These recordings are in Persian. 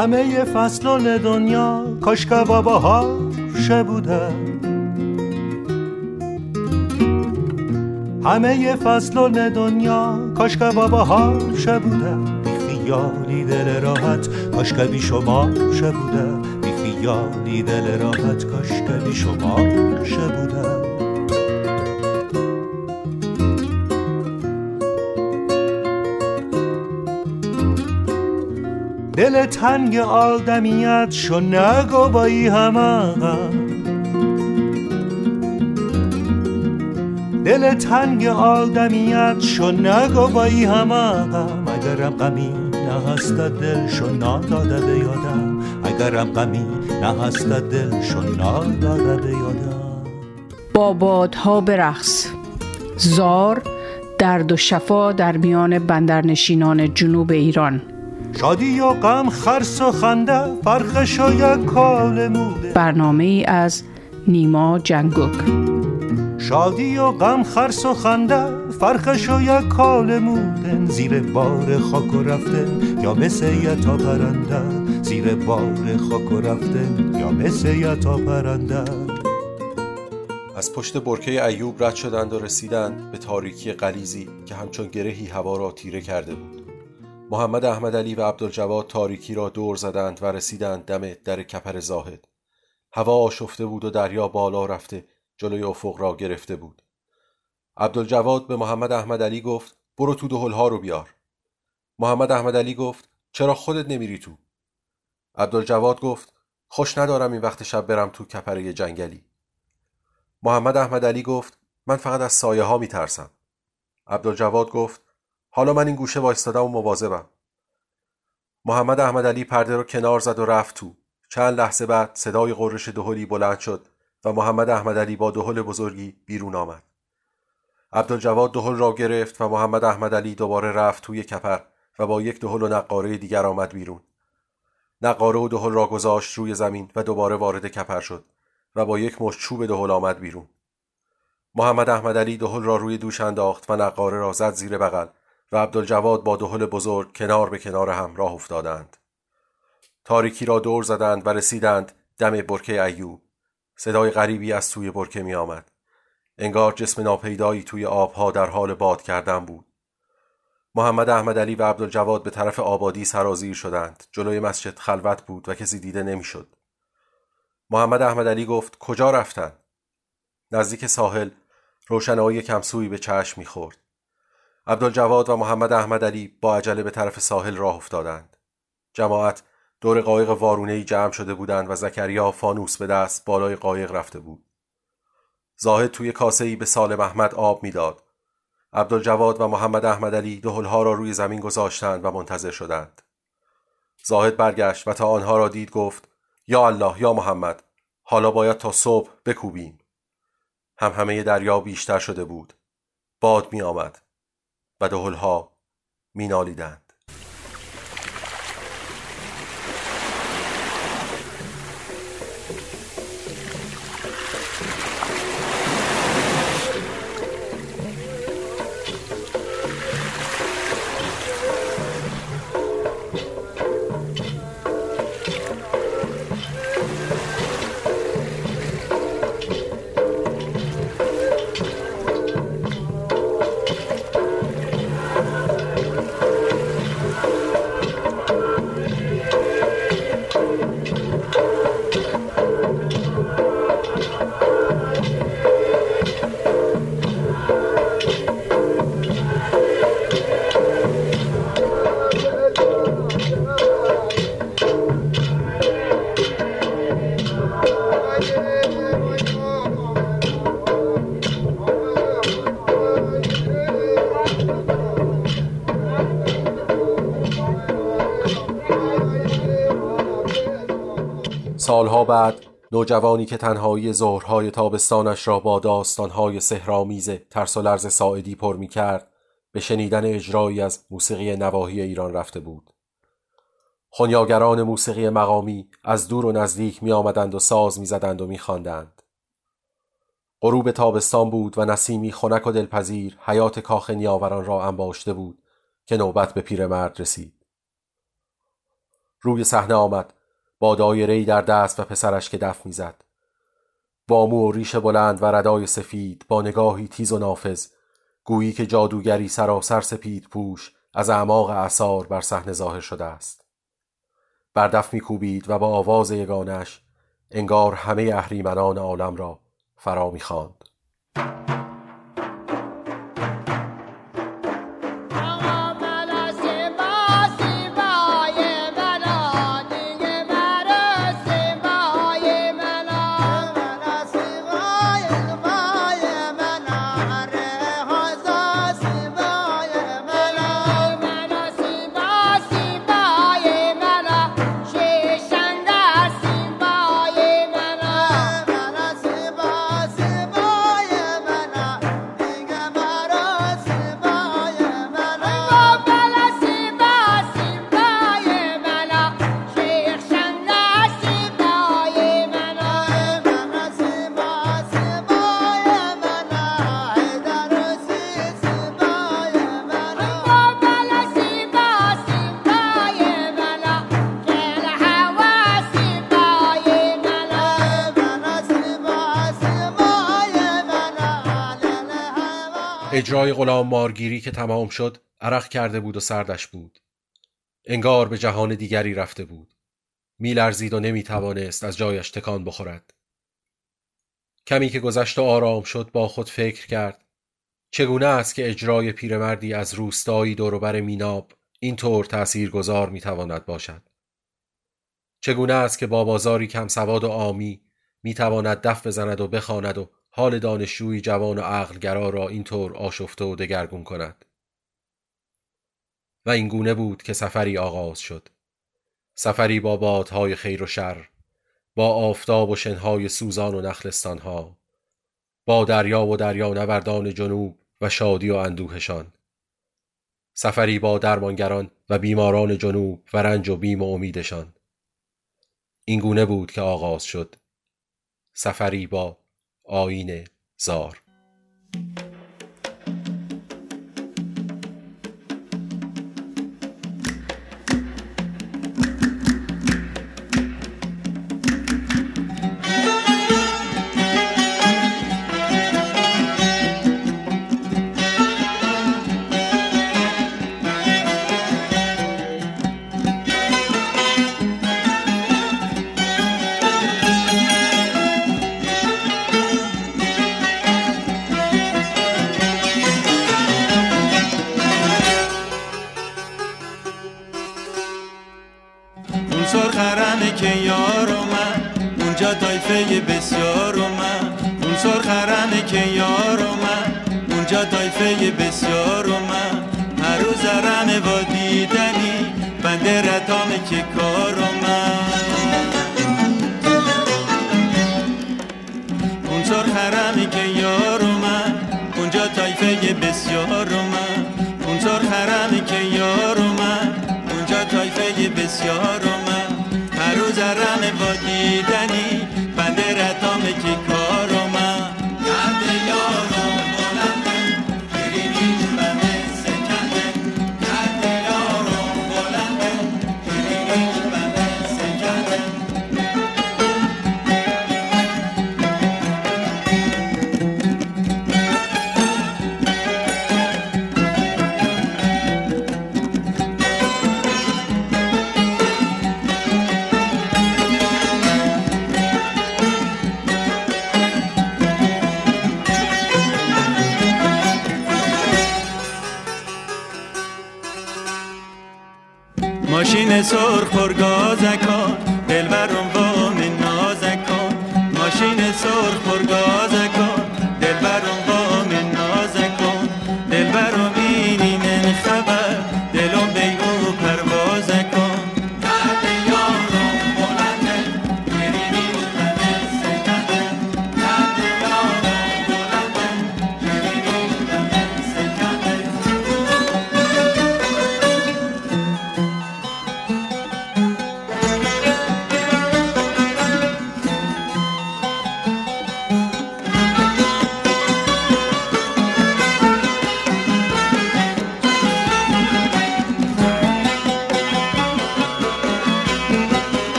همه فصلان دنیا کاش که بابا بوده همه فصلان دنیا کاش که بابا بوده بی خیالی دل راحت کاش که بی شما بوده بی خیالی دل راحت کاش که بی شما بوده دل تنگ آدمیت شو نگو با ای دل تنگ آدمیت شو نگو با ای اگرم غمی نه هست دل شو ناداده بیادم اگرم غمی نه هست دل شو ناداده بیادم با بادها برقص. زار درد و شفا در میان بندرنشینان جنوب ایران. شادی و غم خرس و خنده فرقش و یک کال موده. برنامه ای از نیما جنگوک شادی و غم خرس و خنده فرقش و یک کال موده. زیر بار خاک و رفته یا مثل تا پرنده. زیر بار خاک و رفته یا مثل تا پرنده. از پشت برکه ایوب رد شدند و رسیدند به تاریکی قلیزی که همچون گرهی هوا را تیره کرده بود. محمد احمد علی و عبدالجواد تاریکی را دور زدند و رسیدند دم در کپر زاهد. هوا آشفته بود و دریا بالا رفته جلوی افق را گرفته بود. عبدالجواد به محمد احمد علی گفت برو تو دهلها رو بیار. محمد احمد علی گفت چرا خودت نمیری تو؟ عبدالجواد گفت خوش ندارم این وقت شب برم تو کپره جنگلی. محمد احمد علی گفت من فقط از سایه ها میترسم. عبدالجواد گفت حالا من این گوشه وایستادم و مواظبم. محمد احمد علی پرده رو کنار زد و رفت تو. چند لحظه بعد صدای قررش دهلی بلند شد و محمد احمد علی با دهل بزرگی بیرون آمد. عبدالجواد دهل را گرفت و محمد احمد علی دوباره رفت توی کپر و با یک دهل و نقاره دیگر آمد بیرون. نقاره و دهل را گذاشت روی زمین و دوباره وارد کپر شد و با یک مش چوب دهل آمد بیرون. محمد احمد علی دهل را روی دوش انداخت و نقاره را زد زیر بغل و عبدالجواد با دهل بزرگ کنار به کنار هم راه افتادند تاریکی را دور زدند و رسیدند دم برکه ایوب صدای غریبی از توی برکه می آمد. انگار جسم ناپیدایی توی آبها در حال باد کردن بود محمد احمد علی و عبدالجواد به طرف آبادی سرازیر شدند جلوی مسجد خلوت بود و کسی دیده نمی‌شد. محمد احمد علی گفت کجا رفتن؟ نزدیک ساحل روشنایی کمسوی به چشم می‌خورد عبدالجواد و محمد احمد علی با عجله به طرف ساحل راه افتادند. جماعت دور قایق وارونه جمع شده بودند و زکریا فانوس به دست بالای قایق رفته بود. زاهد توی کاسه ای به سالم احمد آب می‌داد. عبدالجواد و محمد احمد علی دهلها را روی زمین گذاشتند و منتظر شدند. زاهد برگشت و تا آنها را دید گفت یا الله یا محمد حالا باید تا صبح بکوبیم. هم همه دریا بیشتر شده بود. باد می آمد. و دهلها می سالها بعد نوجوانی که تنهایی ظهرهای تابستانش را با داستانهای سهرامیز ترس و لرز ساعدی پر می کرد به شنیدن اجرایی از موسیقی نواحی ایران رفته بود. خونیاگران موسیقی مقامی از دور و نزدیک می آمدند و ساز می زدند و می خواندند. غروب تابستان بود و نسیمی خنک و دلپذیر حیات کاخ نیاوران را انباشته بود که نوبت به پیرمرد رسید. روی صحنه آمد با دایره در دست و پسرش که دف می‌زد. با مو و ریش بلند و ردای سفید با نگاهی تیز و نافذ گویی که جادوگری سراسر سپید پوش از اعماق اثار بر صحنه ظاهر شده است. بر دف میکوبید و با آواز یگانش انگار همه اهریمنان عالم را فرا می‌خواند. اجرای غلام مارگیری که تمام شد عرق کرده بود و سردش بود. انگار به جهان دیگری رفته بود. میلرزید و نمی‌توانست از جایش تکان بخورد. کمی که گذشت و آرام شد با خود فکر کرد. چگونه است که اجرای پیرمردی از روستایی دوروبر میناب اینطور تأثیر گذار می‌تواند باشد؟ چگونه است که با بازاری کم سواد و آمی می‌تواند دف بزند و بخواند و حال دانشجوی جوان و عقلگرا را اینطور آشفته و دگرگون کند. و این گونه بود که سفری آغاز شد. سفری با بادهای خیر و شر با آفتاب و شنهای سوزان و نخلستانها با دریا و دریا نوردان جنوب و شادی و اندوهشان. سفری با درمانگران و بیماران جنوب و رنج و بیم و امیدشان. این گونه بود که آغاز شد. سفری با آین زار.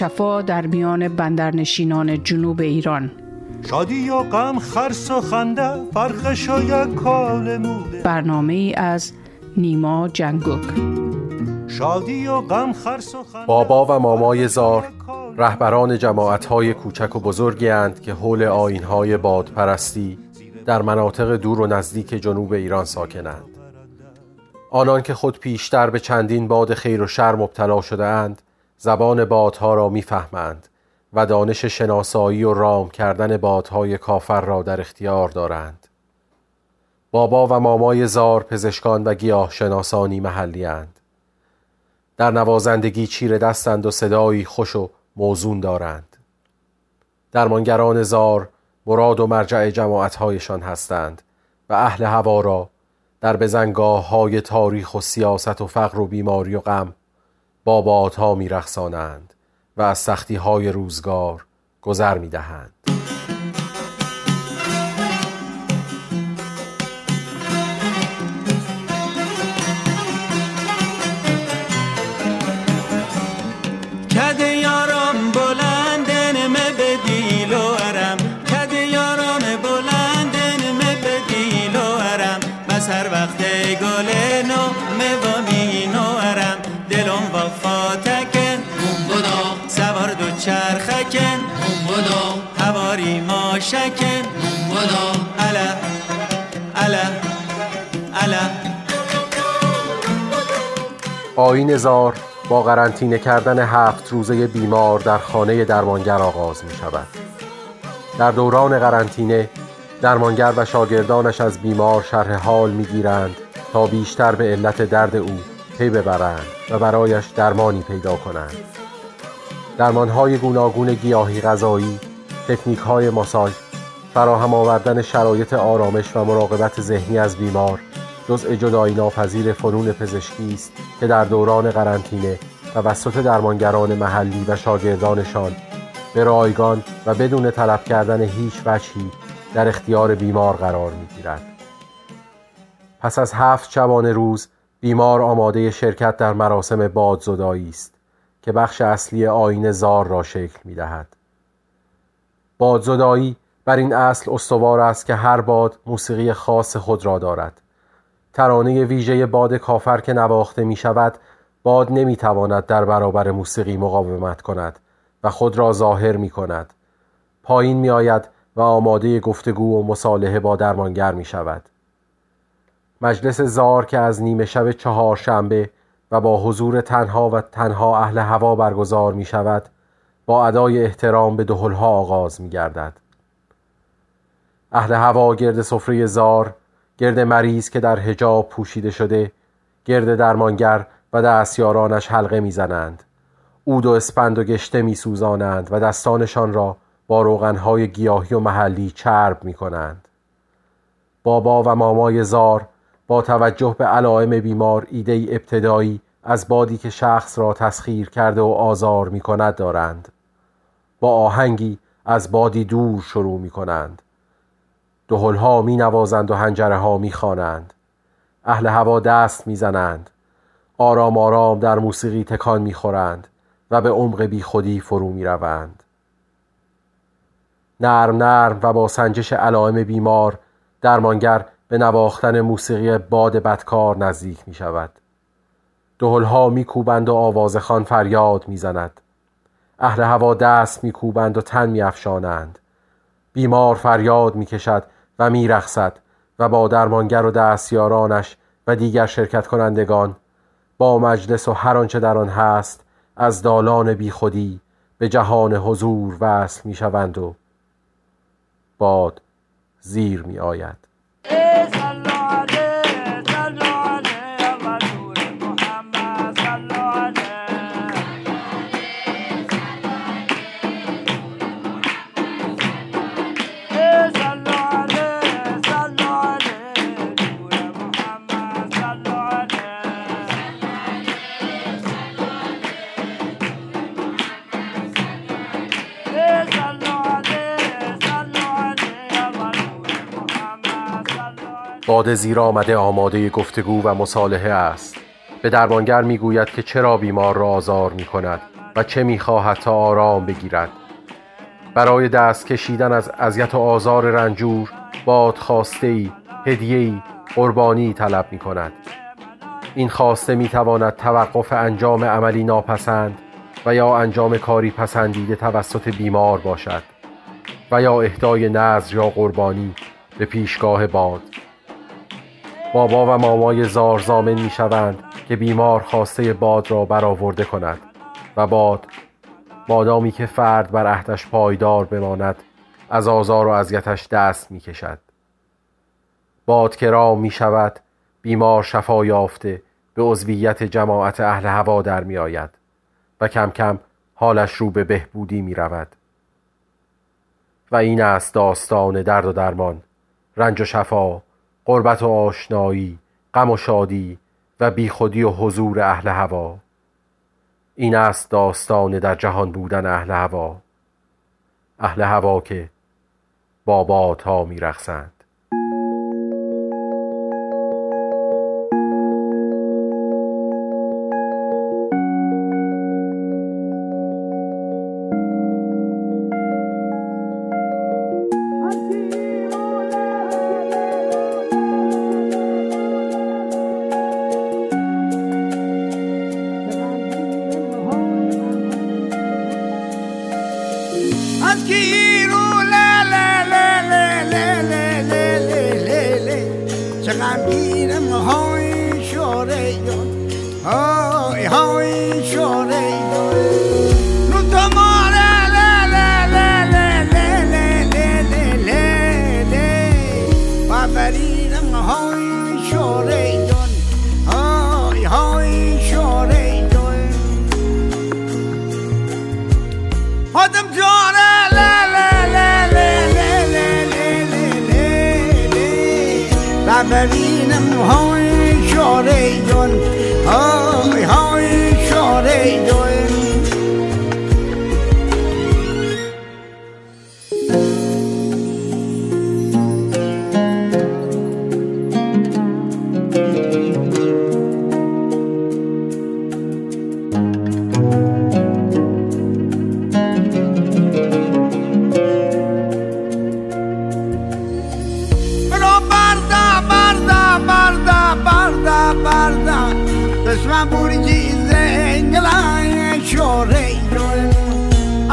شفا در میان بندرنشینان جنوب ایران. شادی و غم خرس و خنده فرقش و یک کال موده برنامه ای از نیما جنگوک شادی و غم خرس و خنده بابا و مامای زار رهبران جماعت‌های کوچک و بزرگی اند که حول آینهای بادپرستی در مناطق دور و نزدیک جنوب ایران ساکنند. آنان که خود پیشتر به چندین باد خیر و شر مبتلا شده اند زبان بادها را می‌فهمند و دانش شناسایی و رام کردن بادهای کافر را در اختیار دارند بابا و مامای زار پزشکان و گیاه شناسانی محلی اند. در نوازندگی چیر دستند و صدایی خوش و موزون دارند درمانگران زار مراد و مرجع جماعتهایشان هستند و اهل هوا را در بزنگاه های تاریخ و سیاست و فقر و بیماری و غم با بادها میرخسانند و از سختی های روزگار گذر می شکن. بودا الا. الا. الا. آین زار با قرنطینه کردن هفت روزه بیمار در خانه درمانگر آغاز می شود. در دوران قرنطینه درمانگر و شاگردانش از بیمار شرح حال می گیرند تا بیشتر به علت درد او پی ببرند و برایش درمانی پیدا کنند. درمانهای گوناگون گیاهی غذایی، تکنیکهای ماساژ، فراهم آوردن شرایط آرامش و مراقبت ذهنی از بیمار جزء جدایی ناپذیر فنون پزشکی است که در دوران قرنطینه توسط درمانگران محلی و شاگردانشان به رایگان و بدون طلب کردن هیچ وجهی در اختیار بیمار قرار می‌گیرد پس از هفت شبانه روز بیمار آماده شرکت در مراسم بادزدایی است که بخش اصلی آین زار را شکل می دهد. بادزدایی بر این اصل استوار است که هر باد موسیقی خاص خود را دارد. ترانه ویژه باد کافر که نواخته می شود باد نمی تواند در برابر موسیقی مقاومت کند و خود را ظاهر می کند پایین می آید و آماده گفتگو و مصالحه با درمانگر می شود مجلس زار که از نیمه شب چهار شنبه و با حضور تنها و تنها اهل هوا برگزار می شود با ادای احترام به دهلها آغاز می گردد اهل هوا گرد سفره زار گرد مریض که در حجاب پوشیده شده گرد درمانگر و دستیارانش حلقه می‌زنند اود و اسپند و گشته میسوزانند و دستانشان را با روغنهای گیاهی و محلی چرب می کنند. بابا و مامای زار با توجه به علائم بیمار ایده ابتدایی از بادی که شخص را تسخیر کرده و آزار می کند دارند. با آهنگی از بادی دور شروع می کنند. دهلها می نوازند و هنجره ها می خوانند. اهل هوا دست می زنند. آرام آرام در موسیقی تکان می خورند و به عمق بی خودی فرو می روند. نرم نرم و با سنجش علائم بیمار درمانگر به نواختن موسیقی باد بدکار نزدیک می شود. دهلها می کوبند و آوازخان فریاد می زند. اهل هوا دست می کوبند و تن می افشانند. بیمار فریاد می کشد و می رخصد و با درمانگر و دستیارانش و دیگر شرکت کنندگان با مجلس و هر آنچه در آن هست از دالان بیخودی به جهان حضور وصل می شوند و باد زیر می آید باد زیر آمده آماده گفتگو و مصالحه است. به درمانگر می‌گوید که چرا بیمار را آزار می کند و چه می‌خواهد تا آرام بگیرد. برای دست کشیدن از اذیت و آزار رنجور باد خواسته ای هدیه ای قربانی طلب می کند این خواسته می تواند توقف انجام عملی ناپسند و یا انجام کاری پسندیده توسط بیمار باشد و یا اهدای نظر یا قربانی به پیشگاه باد. بابا و مامای زار زامن می شوند که بیمار خواسته باد را برآورده کند و باد مادامی که فرد بر عهدش پایدار بماند از آزار و اذیتش دست می کشد باد کرام می شود بیمار شفا یافته به عضویت جماعت اهل هوا در می آید و کم کم حالش رو به بهبودی می رود و این است داستان درد و درمان رنج و شفا قربت و آشنایی غم و شادی و بیخودی و حضور اهل هوا. این است داستان در جهان بودن اهل هوا. اهل هوا که با ها می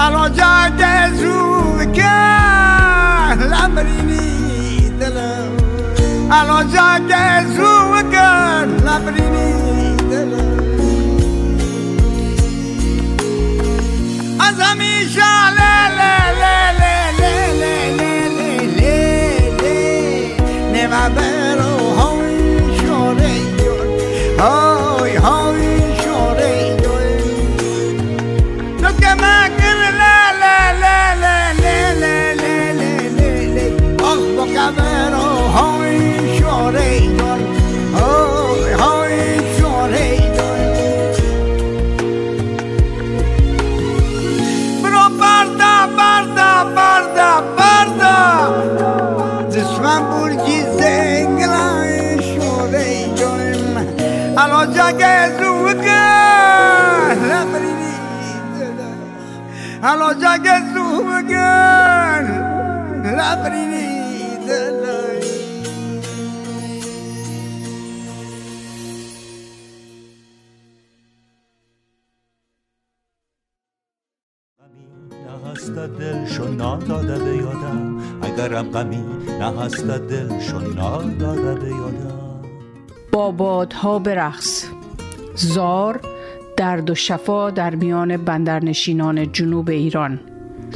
allons già Gesù che la marinitela la جگ زو بگن لبرینی دلای دلشو ناداده به یادم. اگرم غمی نه دلشو ناداده به یادم. با بادها برقص. زار درد و شفا در میان بندرنشینان جنوب ایران.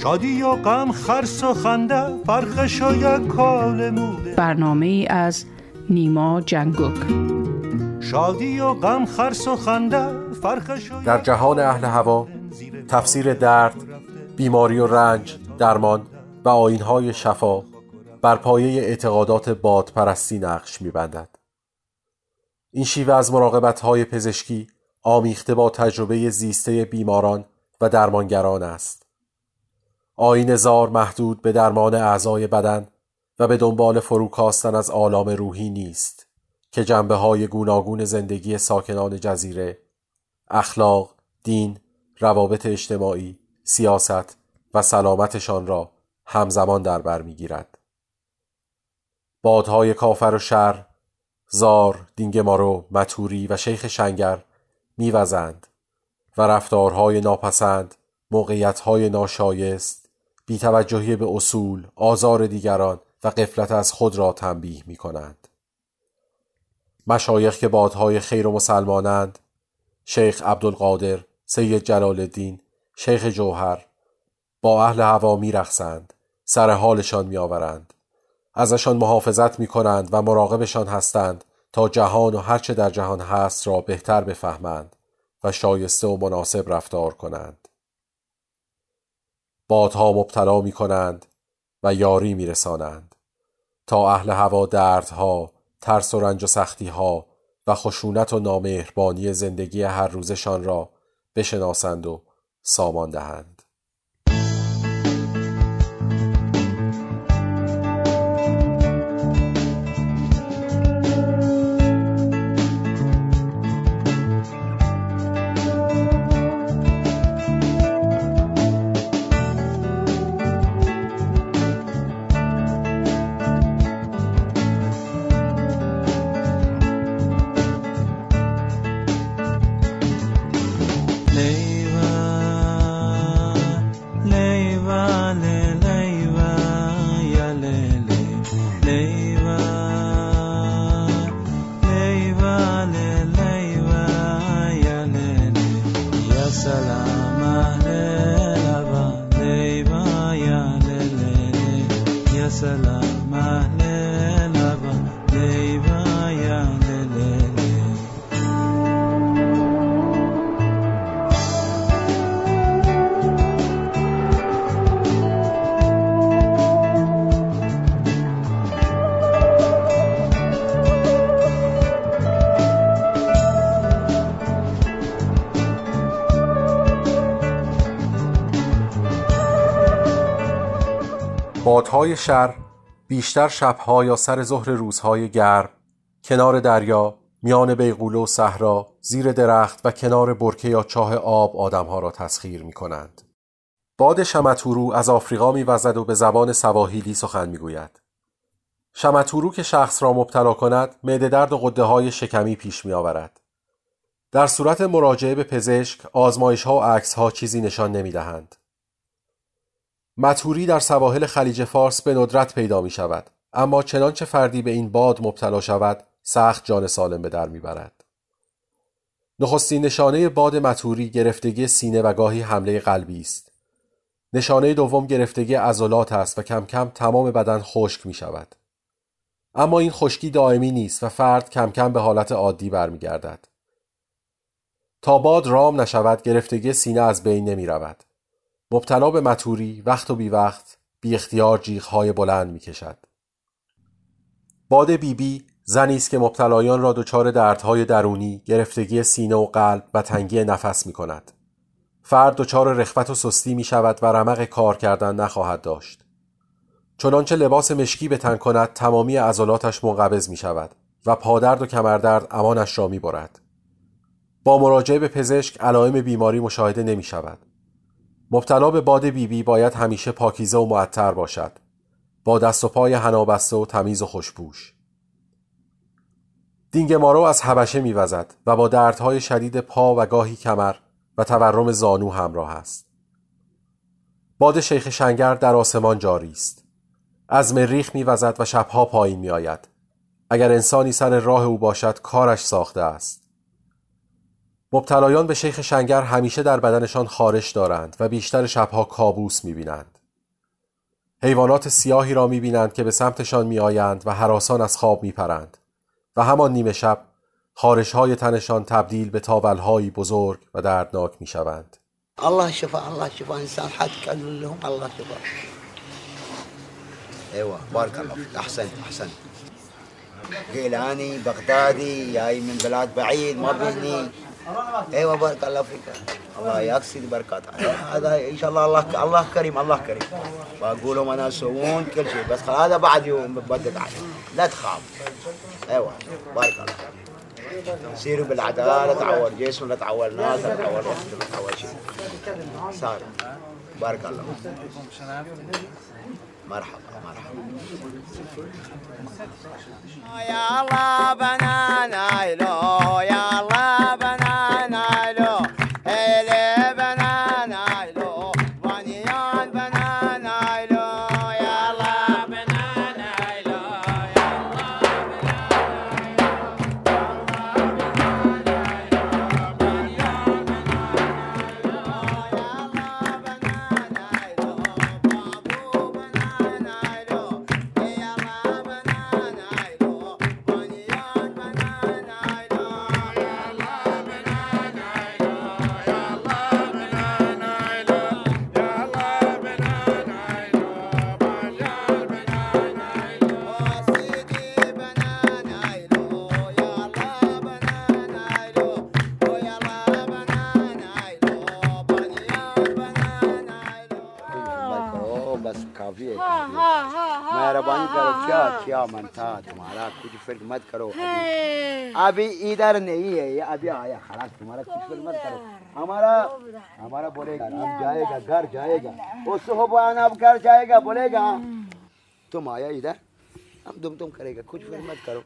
شادی و غم خرس و خنده فرقش و یک کال موده. برنامه ای از نیما جنگوک شادی و غم خرس و خنده فرقش در جهان اهل هوا تفسیر درد بیماری و رنج درمان و آینهای شفا بر پایه اعتقادات بادپرستی نقش میبندد. این شیوه از مراقبت های پزشکی آمیخته با تجربه زیسته بیماران و درمانگران است. آین زار محدود به درمان اعضای بدن و به دنبال فروکاستن از آلام روحی نیست که جنبه های گوناگون زندگی ساکنان جزیره اخلاق، دین، روابط اجتماعی، سیاست و سلامتشان را همزمان در بر می‌گیرد. بادهای کافر و شر، زار، دینگمارو، متوری و شیخ شنگر میوزند و رفتارهای ناپسند، موقعیتهای ناشایست، بیتوجهی به اصول، آزار دیگران و قفلت از خود را تنبیه می کنند. مشایخ که بادهای خیر و مسلمانند شیخ عبدالقادر، سید جلال الدین، شیخ جوهر با اهل هوا می رخصند، سر حالشان می آورند. ازشان محافظت می کنند و مراقبشان هستند تا جهان و هرچه در جهان هست را بهتر بفهمند و شایسته و مناسب رفتار کنند. بادها مبتلا می کنند و یاری می رسانند تا اهل هوا دردها، ترس و رنج و سختیها و خشونت و نامهربانی زندگی هر روزشان را بشناسند و سامان دهند. بادهای شر بیشتر شبها یا سر ظهر روزهای گرم کنار دریا میان بیغوله و صحرا زیر درخت و کنار برکه یا چاه آب آدمها را تسخیر می کنند. باد شمتورو از آفریقا میوزد و به زبان سواحیلی سخن می‌گوید. شمتورو که شخص را مبتلا کند معده درد و قده های شکمی پیش می آورد. در صورت مراجعه به پزشک آزمایش ها و عکس ها چیزی نشان نمی دهند. متوری در سواحل خلیج فارس به ندرت پیدا می شود اما چنانچه فردی به این باد مبتلا شود سخت جان سالم به در می‌برد. نخستین نشانه باد متوری گرفتگی سینه و گاهی حمله قلبی است. نشانه دوم گرفتگی عضلات است و کم کم تمام بدن خشک می شود. اما این خشکی دائمی نیست و فرد کم کم به حالت عادی برمیگردد. تا باد رام نشود گرفتگی سینه از بین نمی رود. مبتلا به متوری وقت و بی وقت بی اختیار جیغهای بلند می کشد. باد بیبی بی زنی است که مبتلایان را دچار دردهای درونی، گرفتگی سینه و قلب و تنگی نفس می کند. فرد دچار رخوت و سستی می شود و رمق کار کردن نخواهد داشت. چنانچه لباس مشکی به تن کند تمامی عضلاتش منقبض می شود و پادرد و کمردرد امانش را می برد. با مراجعه به پزشک علائم بیماری مشاهده نمی شود. مبتلا به باد بیبی بی باید همیشه پاکیزه و معطر باشد. با دست و پای هنابسته و تمیز و خوشبوش دینگ مارو از حبشه میوزد و با دردهای شدید پا و گاهی کمر و تورم زانو همراه است. باد شیخ شنگر در آسمان جاری است. از مریخ میوزد و شبها پایین میآید. اگر انسانی سر راه او باشد کارش ساخته است. مبتلایان به شیخ شنگر همیشه در بدنشان خارش دارند و بیشتر شبها کابوس می‌بینند. حیوانات سیاهی را می‌بینند که به سمتشان میآیند و حراسان از خواب میپرند. و همان نیمه شب خارش های تنشان تبدیل به تاولهایی بزرگ و دردناک می‌شوند. الله شفا الله شفا انسان حد لهم الله شفا. ايوه بارك الله فيك احسنت احسنت قيلاني بغدادي جاي من بلاد بعيد ما بيني أيوه بارك الله فيك. الله يقصد بركات هذا ان شاء الله الله الله كريم الله كريم. بقول لهم أنا يسوون كل شيء بس هذا بعد يوم بدك عليه لا تخاف. أيوه بارك الله سيروا بالعدالة تعور جسم لا تعور ناس لا تعور وقت لا تعور شيء. صار بارك الله مرحبا مرحبا. يا الله بنانا يلو يا الله بنانا night. फ़िक्र मत करो अभी। अभी इधर नहीं है ये अभी आया खराब तुम्हारा कुछ मत करो। हमारा हमारा बोलेगा अब जाएगा घर जाएगा। वो सुबह अब घर जाएगा बोलेगा। तुम आया इधर हम तुम तुम करेगा कुछ फ़िक्र मत करो।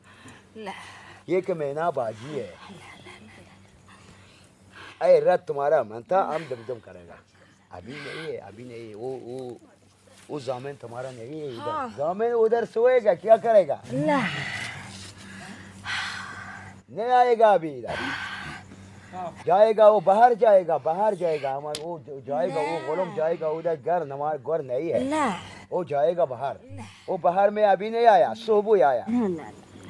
ये कि महीना बाजी है अरे रत तुम्हारा मन था हम दुम दुम करेगा। अभी नहीं है अभी नहीं है वो वो वो जामिन तुम्हारा नहीं है इधर। जामिन उधर सोएगा क्या करेगा? नहीं आएगा अभी इधर जाएगा वो बाहर जाएगा बाहर जाएगा हमारा वो जो जाएगा वो गोलम जाएगा उधर घर नमाज घर नहीं है वो जाएगा बाहर वो बाहर में अभी नहीं आया सुबह आया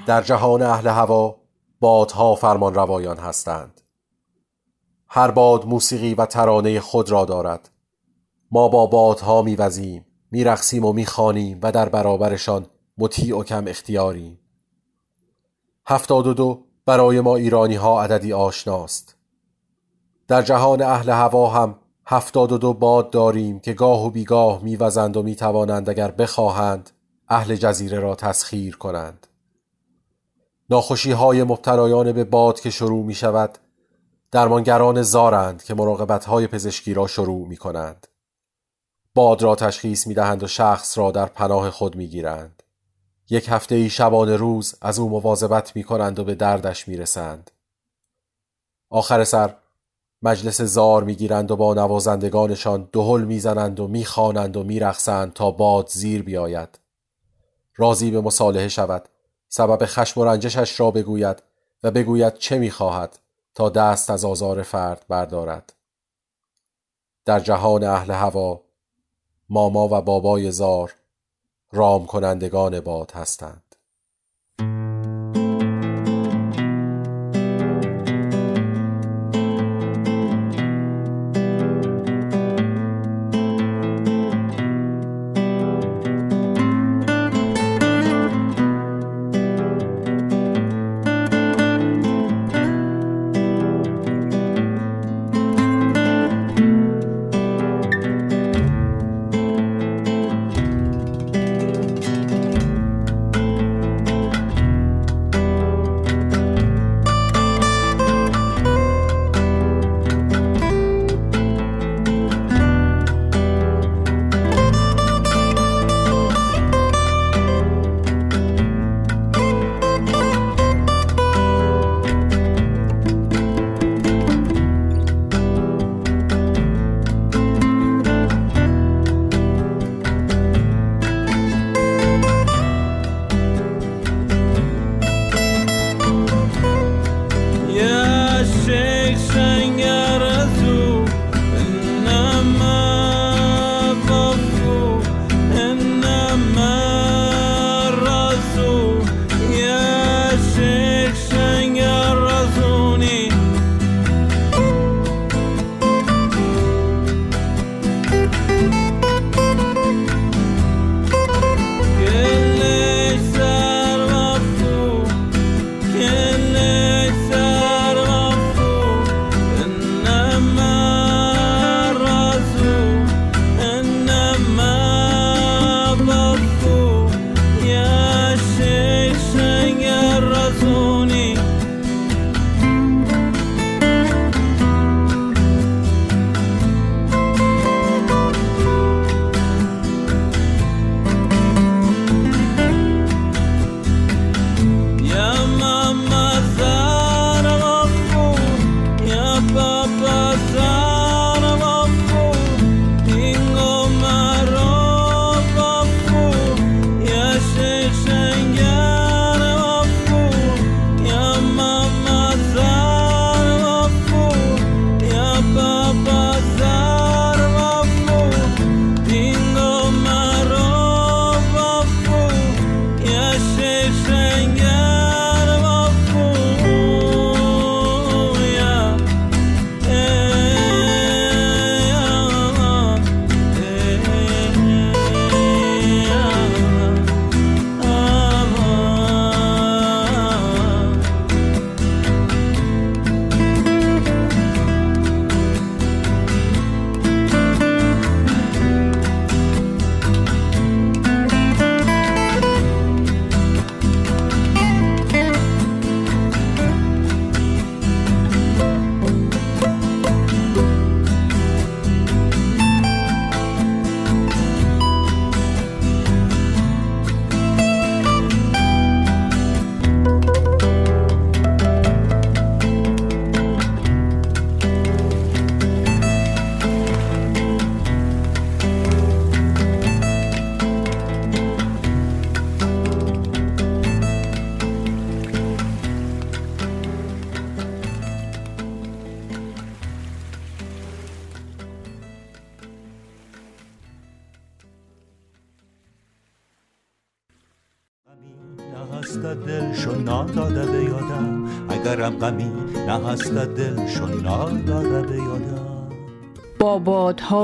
در جهان اهل هوا بادها فرمان روایان هستند هر باد موسیقی و ترانه خود را دارد ما با بادها میوزیم میرقصیم و میخوانیم و در برابرشان مطیع و کم اختیاریم هفتاد و دو برای ما ایرانی ها عددی آشناست در جهان اهل هوا هم هفتاد و دو باد داریم که گاه و بیگاه میوزند و می‌توانند اگر بخواهند اهل جزیره را تسخیر کنند ناخوشی های مبتلایان به باد که شروع می شود درمانگران زارند که مراقبت های پزشکی را شروع می کنند. باد را تشخیص می دهند و شخص را در پناه خود می گیرند. یک هفته ای شبانه روز از او مواظبت می کنند و به دردش می رسند. آخر سر مجلس زار می گیرند و با نوازندگانشان دهل می زنند و می خوانند و می رخصند تا باد زیر بیاید. راضی به مصالحه شود سبب خشم و رنجشش را بگوید و بگوید چه می‌خواهد تا دست از آزار فرد بردارد در جهان اهل هوا ماما و بابای زار رام کنندگان باد هستند.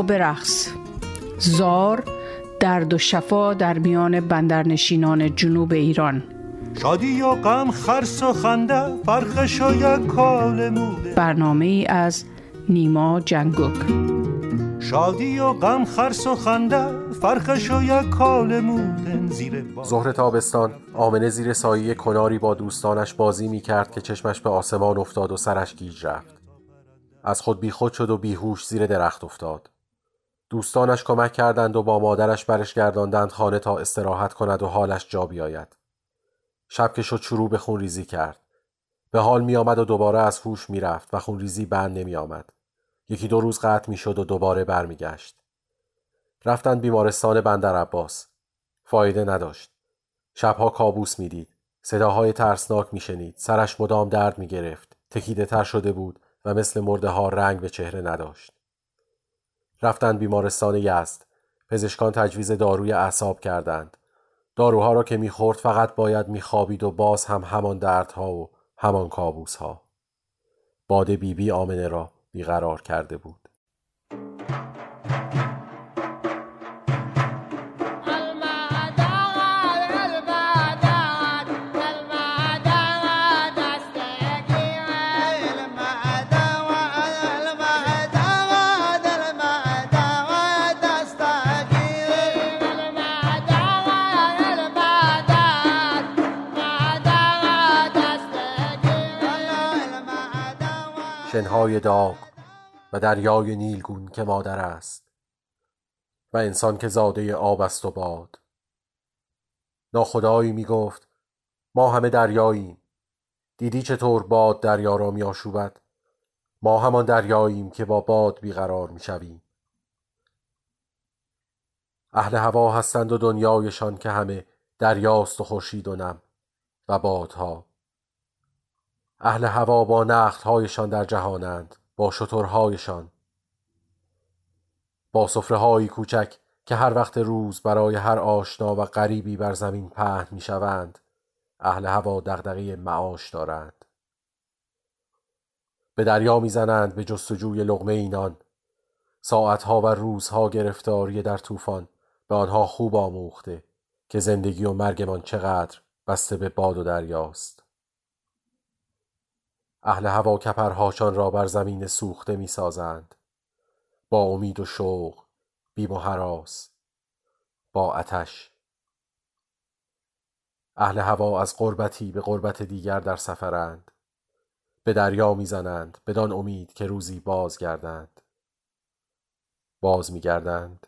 برقص. زار درد و شفا در میان بندرنشینان جنوب ایران. شادی و غم خرس و خنده فرقش و یک کال موده. برنامه ای از نیما جنگوک شادی و غم خرس و خنده فرقش و یک کال موده. زیر باد ظهر تابستان آمنه زیر سایه کناری با دوستانش بازی می کرد که چشمش به آسمان افتاد و سرش گیج رفت. از خود بیخود شد و بیهوش زیر درخت افتاد. دوستانش کمک کردند و با مادرش برش گرداندند خانه تا استراحت کند و حالش جا بیاید شب که شد شروع به خونریزی کرد به حال می آمد و دوباره از هوش می رفت و خونریزی بند نمی آمد. یکی دو روز قطع می شد و دوباره برمیگشت. رفتند بیمارستان بندر عباس. فایده نداشت. شبها کابوس می‌دید. صداهای ترسناک می شنید. سرش مدام درد می گرفت. تکیده تر شده بود و مثل مرده ها رنگ به چهره نداشت. رفتند بیمارستان یزد. پزشکان تجویز داروی اعصاب کردند. داروها را که می‌خورد فقط باید میخوابید و باز هم همان دردها و همان کابوسها. باد بیبی بی آمنه را بیقرار کرده بود. شنهای داغ و دریای نیلگون که مادر است و انسان که زاده آب است و باد. ناخدایی می گفت ما همه دریاییم. دیدی چطور باد دریا را می آشوبد ما همان دریاییم که با باد بیقرار می شویم اهل هوا هستند و دنیایشان که همه دریاست و خورشید و نم و بادها. اهل هوا با نختهایشان در جهانند با شترهایشان. با صفره کوچک که هر وقت روز برای هر آشنا و غریبی بر زمین پهن می شوند اهل هوا دغدغه معاش دارند. به دریا می‌زنند به جستجوی لغمه اینان. ساعتها و روزها گرفتاری در طوفان به آنها خوب آموخته که زندگی و مرگمان چقدر بسته به باد و دریاست اهل هوا کپرهاشان را بر زمین سوخته می سازند با امید و شوق بیم و حراس با آتش. اهل هوا از قربتی به قربت دیگر در سفرند. به دریا می‌زنند بدان امید که روزی باز گردند باز میگردند.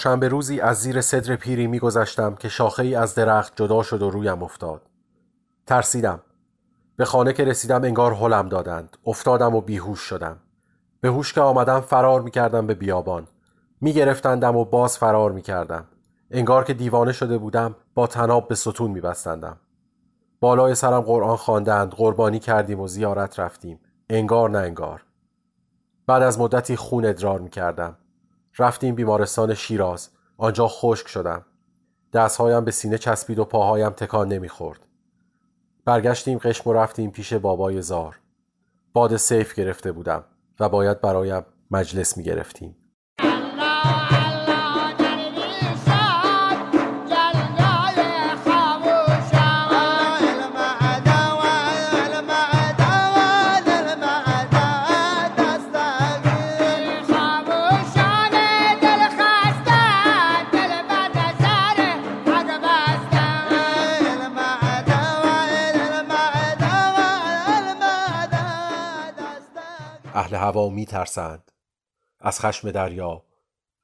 چهارشنبه روزی از زیر صدر پیری میگذشتم که شاخه ای از درخت جدا شد و رویم افتاد. ترسیدم. به خانه که رسیدم انگار هلم دادند. افتادم و بیهوش شدم. به هوش که آمدم فرار می‌کردم به بیابان. میگرفتندم و باز فرار می‌کردم. انگار که دیوانه شده بودم با تناب به ستون میبستندم. بالای سرم قرآن خواندند قربانی کردیم و زیارت رفتیم. انگار نه انگار. بعد از مدتی خون ادرار می‌کردم. رفتیم بیمارستان شیراز. آنجا خشک شدم. دستهایم به سینه چسبید و پاهایم تکان نمی‌خورد. برگشتیم قشم و رفتیم پیش بابای زار. باد سیف گرفته بودم و باید برایم مجلس می هوا می ترسند از خشم دریا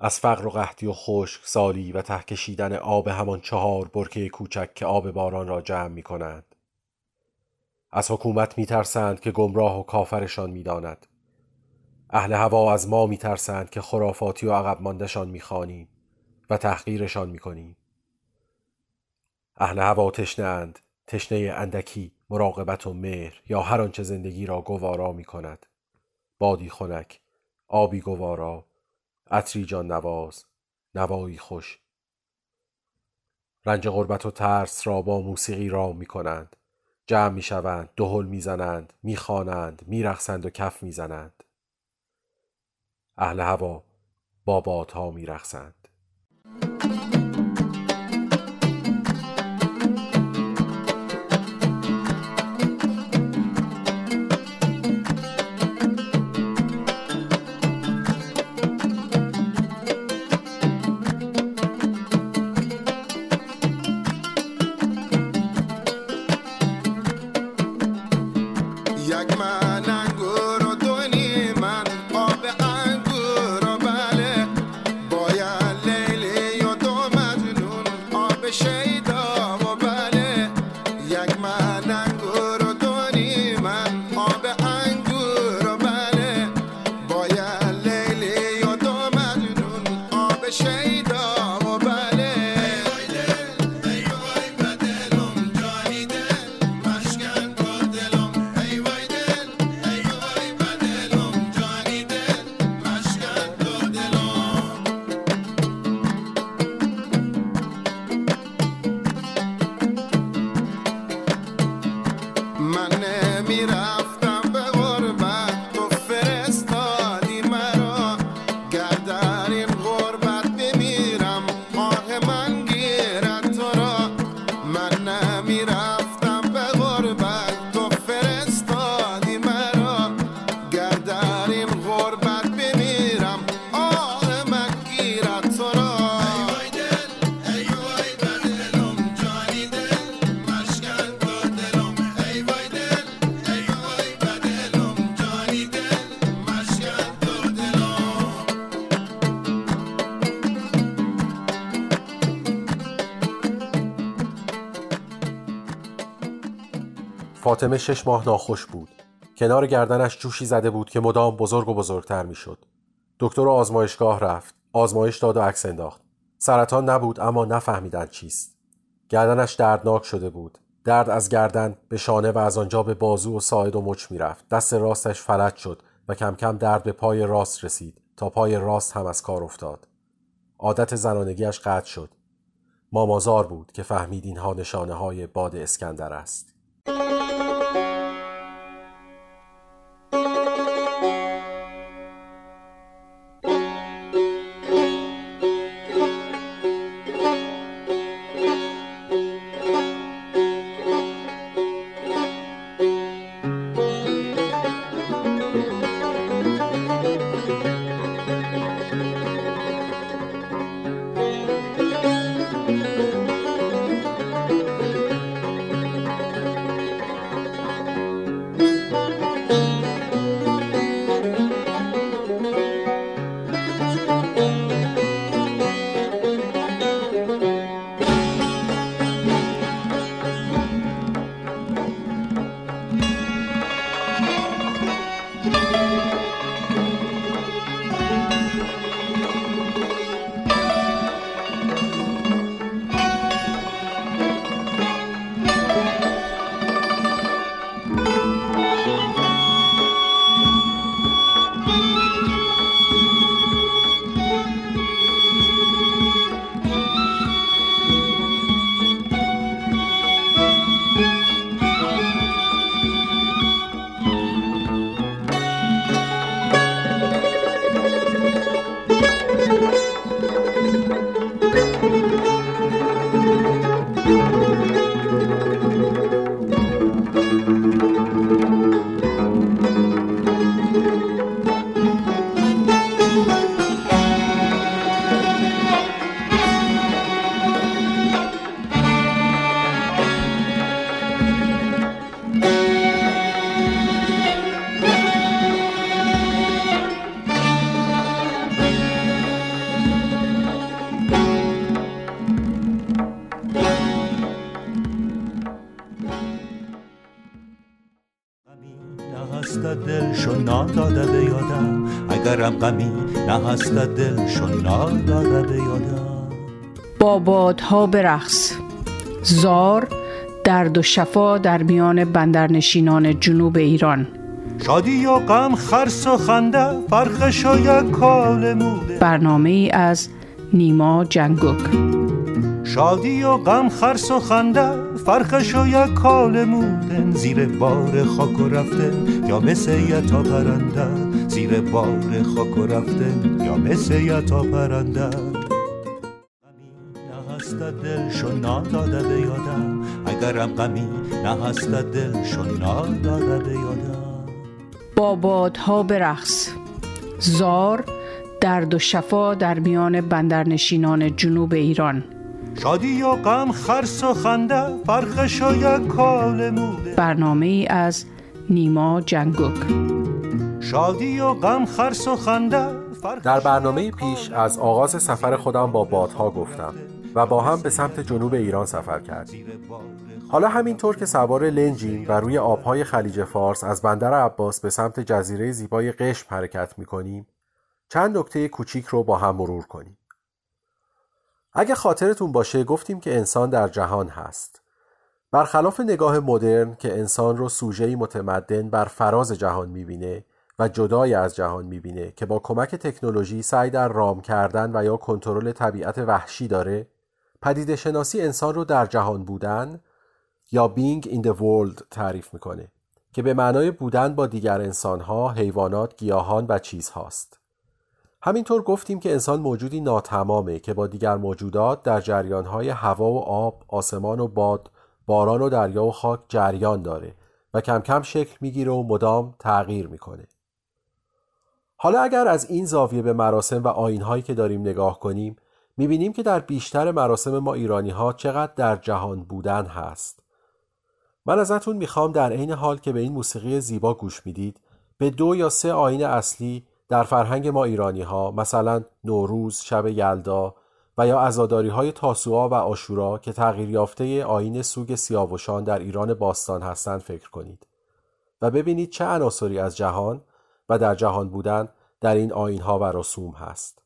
از فقر و قحطی و خشک سالی و ته کشیدن آب همان چهار برکه کوچک که آب باران را جمع می کنند. از حکومت می ترسند که گمراه و کافرشان می داند. اهل هوا از ما می ترسند که خرافاتی و عقب ماندشان می خانیم و تحقیرشان می کنیم. اهل هوا تشنه تشنه اندکی مراقبت و مهر یا هر آنچه زندگی را گوارا می کند. بادی خنک آبی گوارا عطری جان نواز نوایی خوش. رنج غربت و ترس را با موسیقی را می کنند. جمع می شوند دهل می زنند می خوانند می رخصند و کف می زنند. اهل هوا با بادها می رخصند فاطمه شش ماه ناخوش بود. کنار گردنش جوشی زده بود که مدام بزرگ و بزرگتر می‌شد. دکتر آزمایشگاه رفت. آزمایش داد و عکس انداخت. سرطان نبود اما نفهمیدن چیست. گردنش دردناک شده بود. درد از گردن به شانه و از آنجا به بازو و ساعد و مچ می‌رفت. دست راستش فلج شد و کم کم درد به پای راست رسید تا پای راست هم از کار افتاد. عادت زنانگیش قطع شد. مامازار بود که فهمید اینها نشانه های باد اسکندر است. با بادها برقص. زار درد و شفا در میان بندرنشینان جنوب ایران. شادی و غم خرس و خنده فرقش و یک کال موده برنامه ای از نیما جنگوک. شادی و غم خرس و خنده فرقش و یک کال مودن زیر بار خاک و رفتن یا مثل یتا پرنده. زیر بار خاک و رفتن یا مثل یتا پرنده. هست دلشو ناداده به یادم. اگرم غمی نه هست دلشو ناداده به یادم. با بادها برقص. زار درد و شفا در میان بندرنشینان جنوب ایران. شادی و غم خرس و خنده فرقش و یک کال موده برنامه ای از نیما جنگوک. شادی و غم خرس و خنده در برنامه پیش از آغاز سفر خودم با بادها گفتم. و با هم به سمت جنوب ایران سفر کردیم حالا همینطور که سوار لنجیم و روی آبهای خلیج فارس از بندر عباس به سمت جزیره زیبای قشم حرکت می‌کنیم چند نکته کوچیک رو با هم مرور کنیم. اگه خاطرتون باشه گفتیم که انسان در جهان هست. برخلاف نگاه مدرن که انسان رو سوژه‌ای متمدن بر فراز جهان می‌بینه و جدای از جهان می‌بینه که با کمک تکنولوژی سعی در رام کردن و یا کنترل طبیعت وحشی داره پدیده شناسی انسان رو در جهان بودن یا being in the world تعریف می‌کنه که به معنای بودن با دیگر انسانها، حیوانات، گیاهان و چیزهاست. همینطور گفتیم که انسان موجودی ناتمامه که با دیگر موجودات در جریانهای هوا و آب، آسمان و باد، باران و دریا و خاک جریان داره و کم کم شکل می‌گیره و مدام تغییر می‌کنه. حالا اگر از این زاویه به مراسم و آینهایی که داریم نگاه کنیم می‌بینیم که در بیشتر مراسم ما ایرانی ها چقدر در جهان بودن هست. من ازتون می‌خوام در عین حال که به این موسیقی زیبا گوش می‌دید به دو یا سه آین اصلی در فرهنگ ما ایرانی ها مثلا نوروز، شب یلدا و یا عزاداری های تاسوعا و آشورا که تغییر یافته آین سوگ سیاوشان در ایران باستان هستند فکر کنید و ببینید چه عناصری از جهان و در جهان بودن در این آین ها و رسوم هست.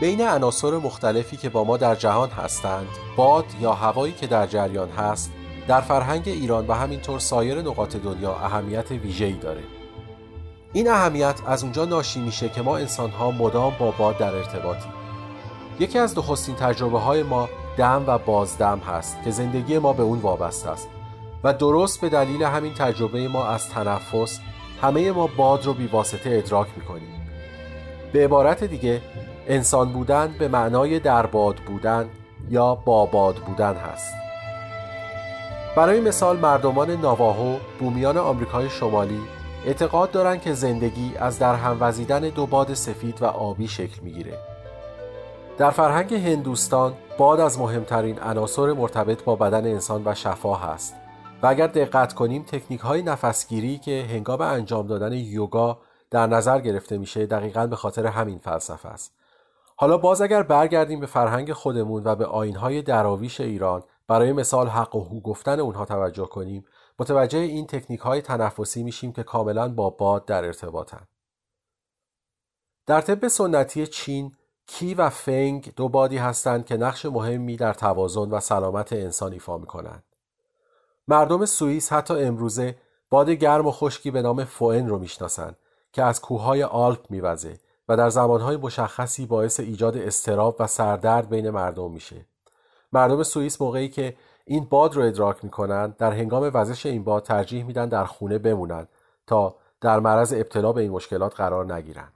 بین عناصر مختلفی که با ما در جهان هستند باد یا هوایی که در جریان هست در فرهنگ ایران و همینطور سایر نقاط دنیا اهمیت ویژه‌ای داره. این اهمیت از اونجا ناشی میشه که ما انسانها مدام با باد در ارتباطیم. یکی از نخستین تجربه های ما دم و بازدم هست که زندگی ما به اون وابسته است و درست به دلیل همین تجربه ما از تنفس همه ما باد رو بیواسطه ادراک می‌کنیم. به عبارت دیگه انسان بودن به معنای در باد بودن یا با باد بودن هست. برای مثال مردمان ناواهو بومیان آمریکای شمالی اعتقاد دارند که زندگی از در هم وزیدن دو باد سفید و آبی شکل می‌گیره. در فرهنگ هندوستان باد از مهمترین عناصر مرتبط با بدن انسان و شفا هست و اگر دقت کنیم تکنیک های نفسگیری که هنگام انجام دادن یوگا در نظر گرفته میشه دقیقا به خاطر همین فلسفه است. حالا باز اگر برگردیم به فرهنگ خودمون و به آینهای دراویش ایران برای مثال حق و هو گفتن اونها توجه کنیم متوجه این تکنیک های تنفسی میشیم که کاملا با باد در ارتباطن. در طب سنتی چین کی و فنگ دو بادی هستند که نقش مهمی در توازن و سلامت انسان ایفا می‌کنند. مردم سوئیس حتی امروزه باد گرم و خشکی به نام فوئن رو می‌شناسند که از کوههای آلپ میوزه و در زمانهای مشخصی باعث ایجاد استراب و سردرد بین مردم میشه. مردم سوئیس موقعی که این باد رو ادراک می‌کنند در هنگام وزش این باد ترجیح میدن در خونه بمونند تا در معرض ابتلا به این مشکلات قرار نگیرند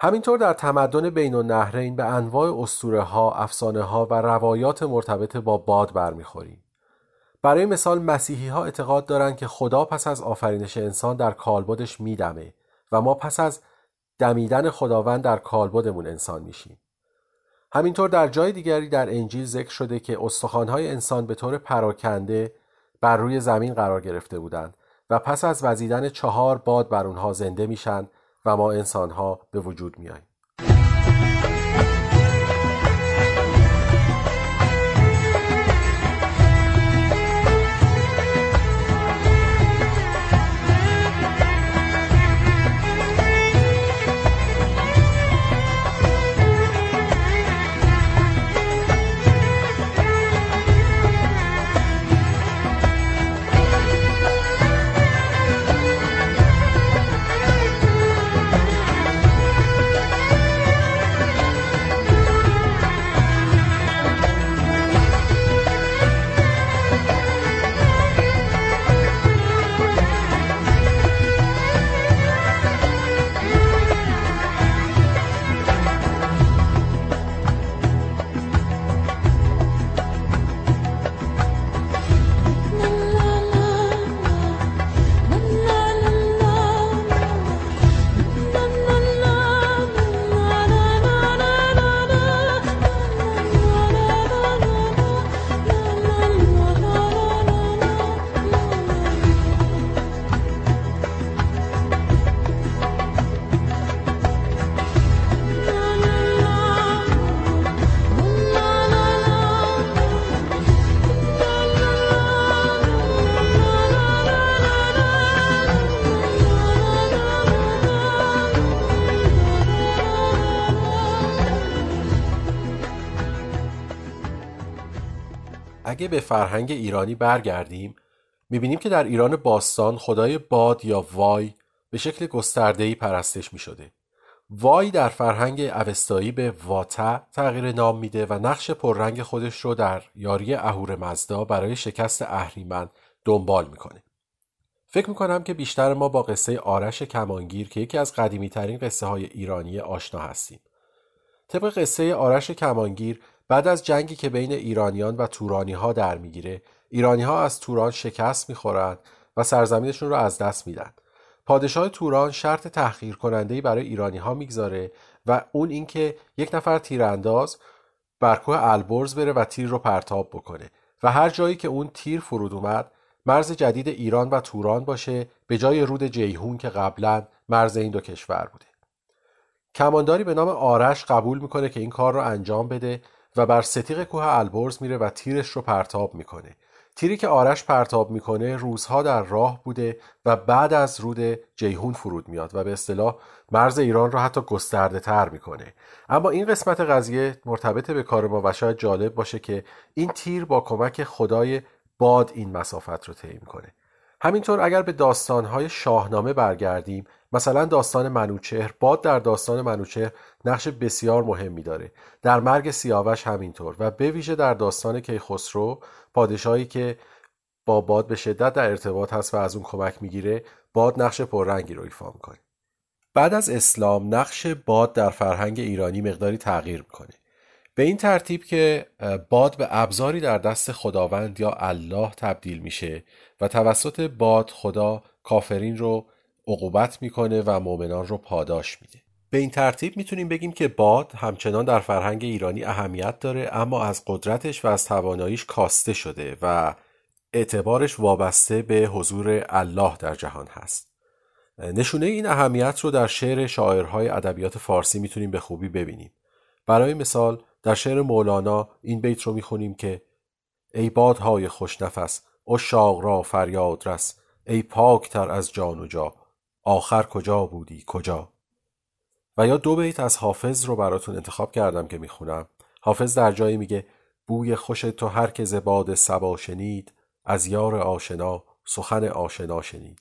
همینطور در تمدن بین النهرین به انواع اسطوره ها، افسانه ها و روایات مرتبط با باد برمیخوریم. برای مثال مسیحی ها اعتقاد دارند که خدا پس از آفرینش انسان در کالبدش میدمه و ما پس از دمیدن خداوند در کالبدمون انسان میشیم. همینطور در جای دیگری در انجیل ذکر شده که استخوانهای انسان به طور پراکنده بر روی زمین قرار گرفته بودند و پس از وزیدن چهار باد بر اونها زنده میشن و ما انسانها به وجود میاییم. اگه به فرهنگ ایرانی برگردیم می‌بینیم که در ایران باستان خدای باد یا وای به شکل گستردهی پرستش می‌شده. وای در فرهنگ اوستایی به واتا تغییر نام میده و نقش پررنگ خودش رو در یاری اهور مزدا برای شکست اهریمن دنبال می‌کنه. فکر می‌کنم که بیشتر ما با قصه آرش کمانگیر که یکی از قدیمی ترین قصه های ایرانی آشنا هستیم. طبق قصه آرش کمانگیر بعد از جنگی که بین ایرانیان و تورانی ها در می‌گیره ایرانی ها از توران شکست می‌خورند و سرزمینشون رو از دست میدن. پادشاه توران شرط تحقیر کننده برای ایرانی ها می‌گذاره و اون اینکه یک نفر تیرانداز بر کوه البرز بره و تیر رو پرتاب بکنه و هر جایی که اون تیر فرود اومد مرز جدید ایران و توران باشه به جای رود جیهون که قبلا مرز این دو کشور بوده. کمانداری به نام آرش قبول می‌کنه که این کار رو انجام بده و بر ستیق کوه البرز میره و تیرش رو پرتاب می‌کنه. تیری که آرش پرتاب می‌کنه روزها در راه بوده و بعد از رود جیهون فرود میاد و به اصطلاح مرز ایران را حتی گسترده تر می‌کنه. اما این قسمت قضیه مرتبط به کار ما و شاید جالب باشه که این تیر با کمک خدای باد این مسافت رو طی می‌کنه. همینطور اگر به داستانهای شاهنامه برگردیم مثلا داستان منوچهر باد در داستان منوچهر نقش بسیار مهمی داره. در مرگ سیاوش همینطور و به ویژه در داستان کیخسرو پادشاهی که با باد به شدت در ارتباط هست و از اون کمک می‌گیره باد نقش پررنگی رو ایفا می‌کنه. بعد از اسلام نقش باد در فرهنگ ایرانی مقداری تغییر می‌کنه. به این ترتیب که باد به ابزاری در دست خداوند یا الله تبدیل میشه و توسط باد خدا کافرین رو عقوبت می‌کنه و مؤمنان رو پاداش میده. به این ترتیب می‌تونیم بگیم که باد همچنان در فرهنگ ایرانی اهمیت داره اما از قدرتش و از تواناییش کاسته شده و اعتبارش وابسته به حضور الله در جهان هست. نشونه این اهمیت رو در شعر شاعرهای ادبیات فارسی می‌تونیم به خوبی ببینیم. برای مثال در شعر مولانا این بیت رو می‌خونیم که ای بادهای خوشنفس اشاق را فریاد رس ای پاکتر از جان و جا آخر کجا بودی؟ کجا؟ و یا دو بیت از حافظ رو براتون انتخاب کردم که می‌خونم. حافظ در جایی میگه بوی خوش تو هر که زباد سبا شنید از یار آشنا سخن آشنا شنید.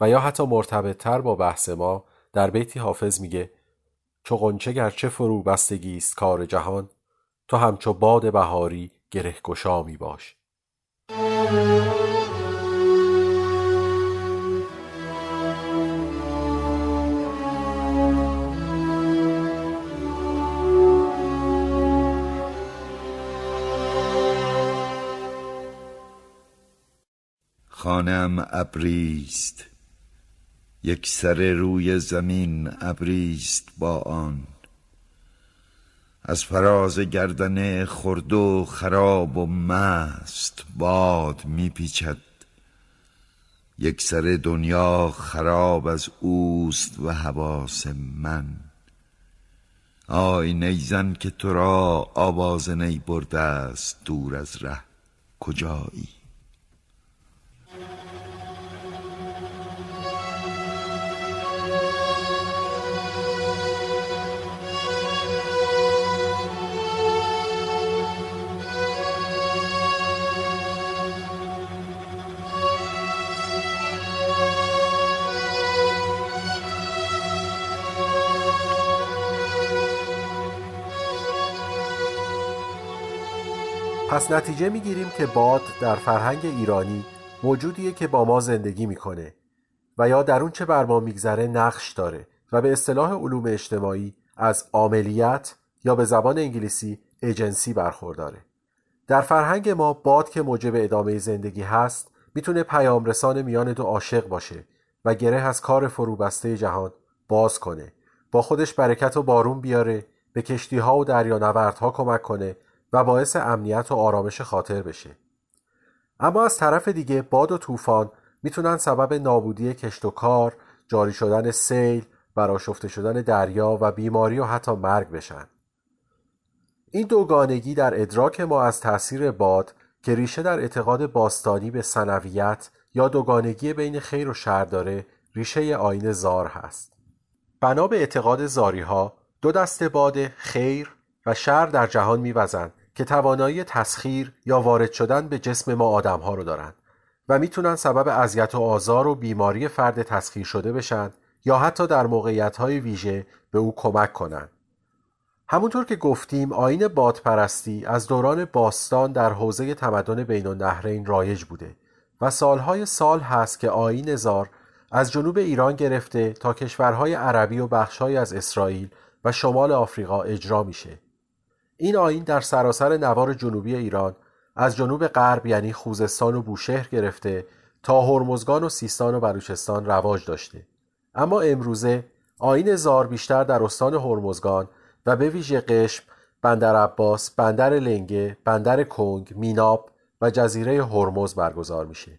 و یا حتی مرتبط تر با بحث ما در بیتی حافظ میگه چو غنچه گرچه فرو بستگی است کار جهان تو همچو باد بهاری گره گشا می باش خانم ابریست. یک سر روی زمین ابریست با آن. از فراز گردن خرد و خراب و مست باد میپیچد. یک سر دنیا خراب از اوست و حواس من. آی نیزن که تو را آواز نی برده است دور از ره. کجایی؟ پس نتیجه می‌گیریم که باد در فرهنگ ایرانی موجودیه که با ما زندگی می‌کنه و یا در اون چه بر ما میگذره نقش داره و به اصطلاح علوم اجتماعی از عاملیت یا به زبان انگلیسی ایجنسی برخورداره. در فرهنگ ما باد که موجب ادامه زندگی هست می‌تونه پیام رسان میان دو عاشق باشه و گره از کار فروبسته جهان باز کنه با خودش برکت و بارون بیاره به کشتی ها و دریانوردها کمک کنه و باعث امنیت و آرامش خاطر بشه. اما از طرف دیگه باد و طوفان می‌تونن سبب نابودی کشت و کار جاری شدن سیل براشفته شدن دریا و بیماری و حتی مرگ بشن. این دوگانگی در ادراک ما از تاثیر باد که ریشه در اعتقاد باستانی به سنویت یا دوگانگی بین خیر و شر داره ریشه آین زار هست. بنا به اعتقاد زاری ها دو دست باد خیر و شر در جهان میوزند. که توانایی تسخیر یا وارد شدن به جسم ما آدم ها رو دارند و می‌تونن سبب اذیت و آزار و بیماری فرد تسخیر شده بشن یا حتی در موقعیت های ویژه به او کمک کنند. همونطور که گفتیم آین بادپرستی از دوران باستان در حوزه تمدن بین النهرین رایج بوده و سالهای سال هست که آین زار از جنوب ایران گرفته تا کشورهای عربی و بخشهایی از اسرائیل و شمال آفریقا اجرا میشه. این آین در سراسر نوار جنوبی ایران از جنوب غرب یعنی خوزستان و بوشهر گرفته تا هرمزگان و سیستان و بلوچستان رواج داشته. اما امروزه آین زار بیشتر در استان هرمزگان و به ویژه قشم بندر عباس بندر لنگه بندر کنگ میناب و جزیره هرمز برگزار میشه.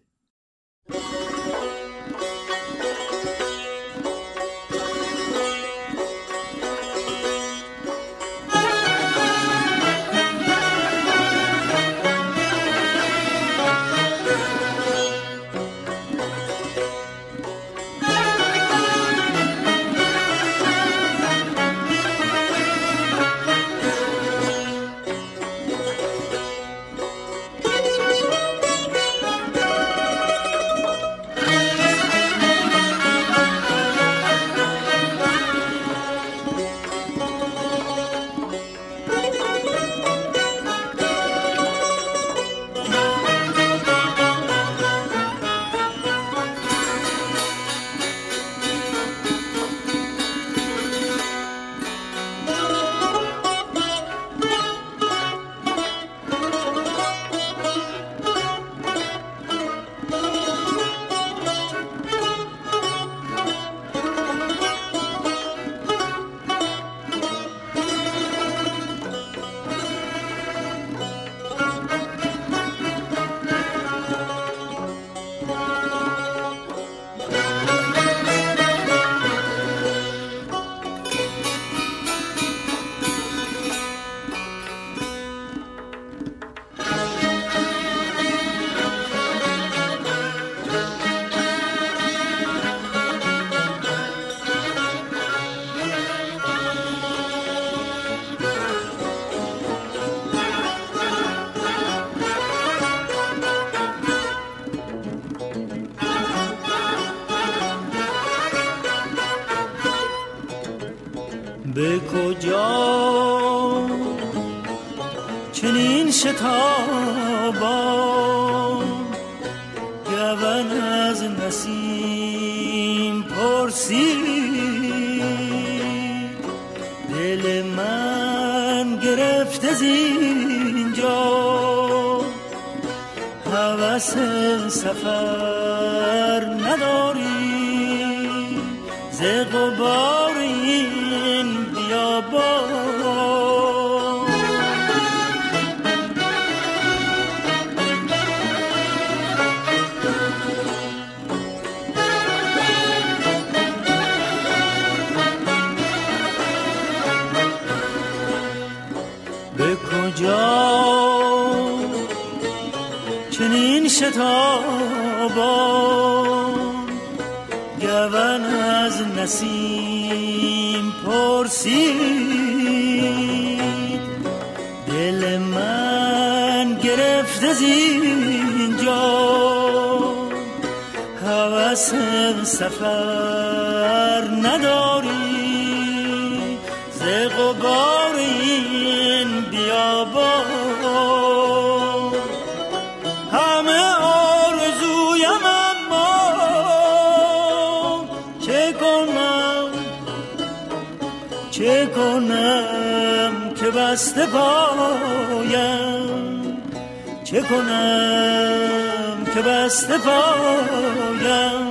چه چنین شتابان گون از نسیم پرسید. دل من گرفته زینجا هوس سفر نداری. ز غبار شتابان گون از نسیم پرسید. دل من گرفته زینجا هوس سفر نداری بسته پایم. چه کنم که بسته پایم؟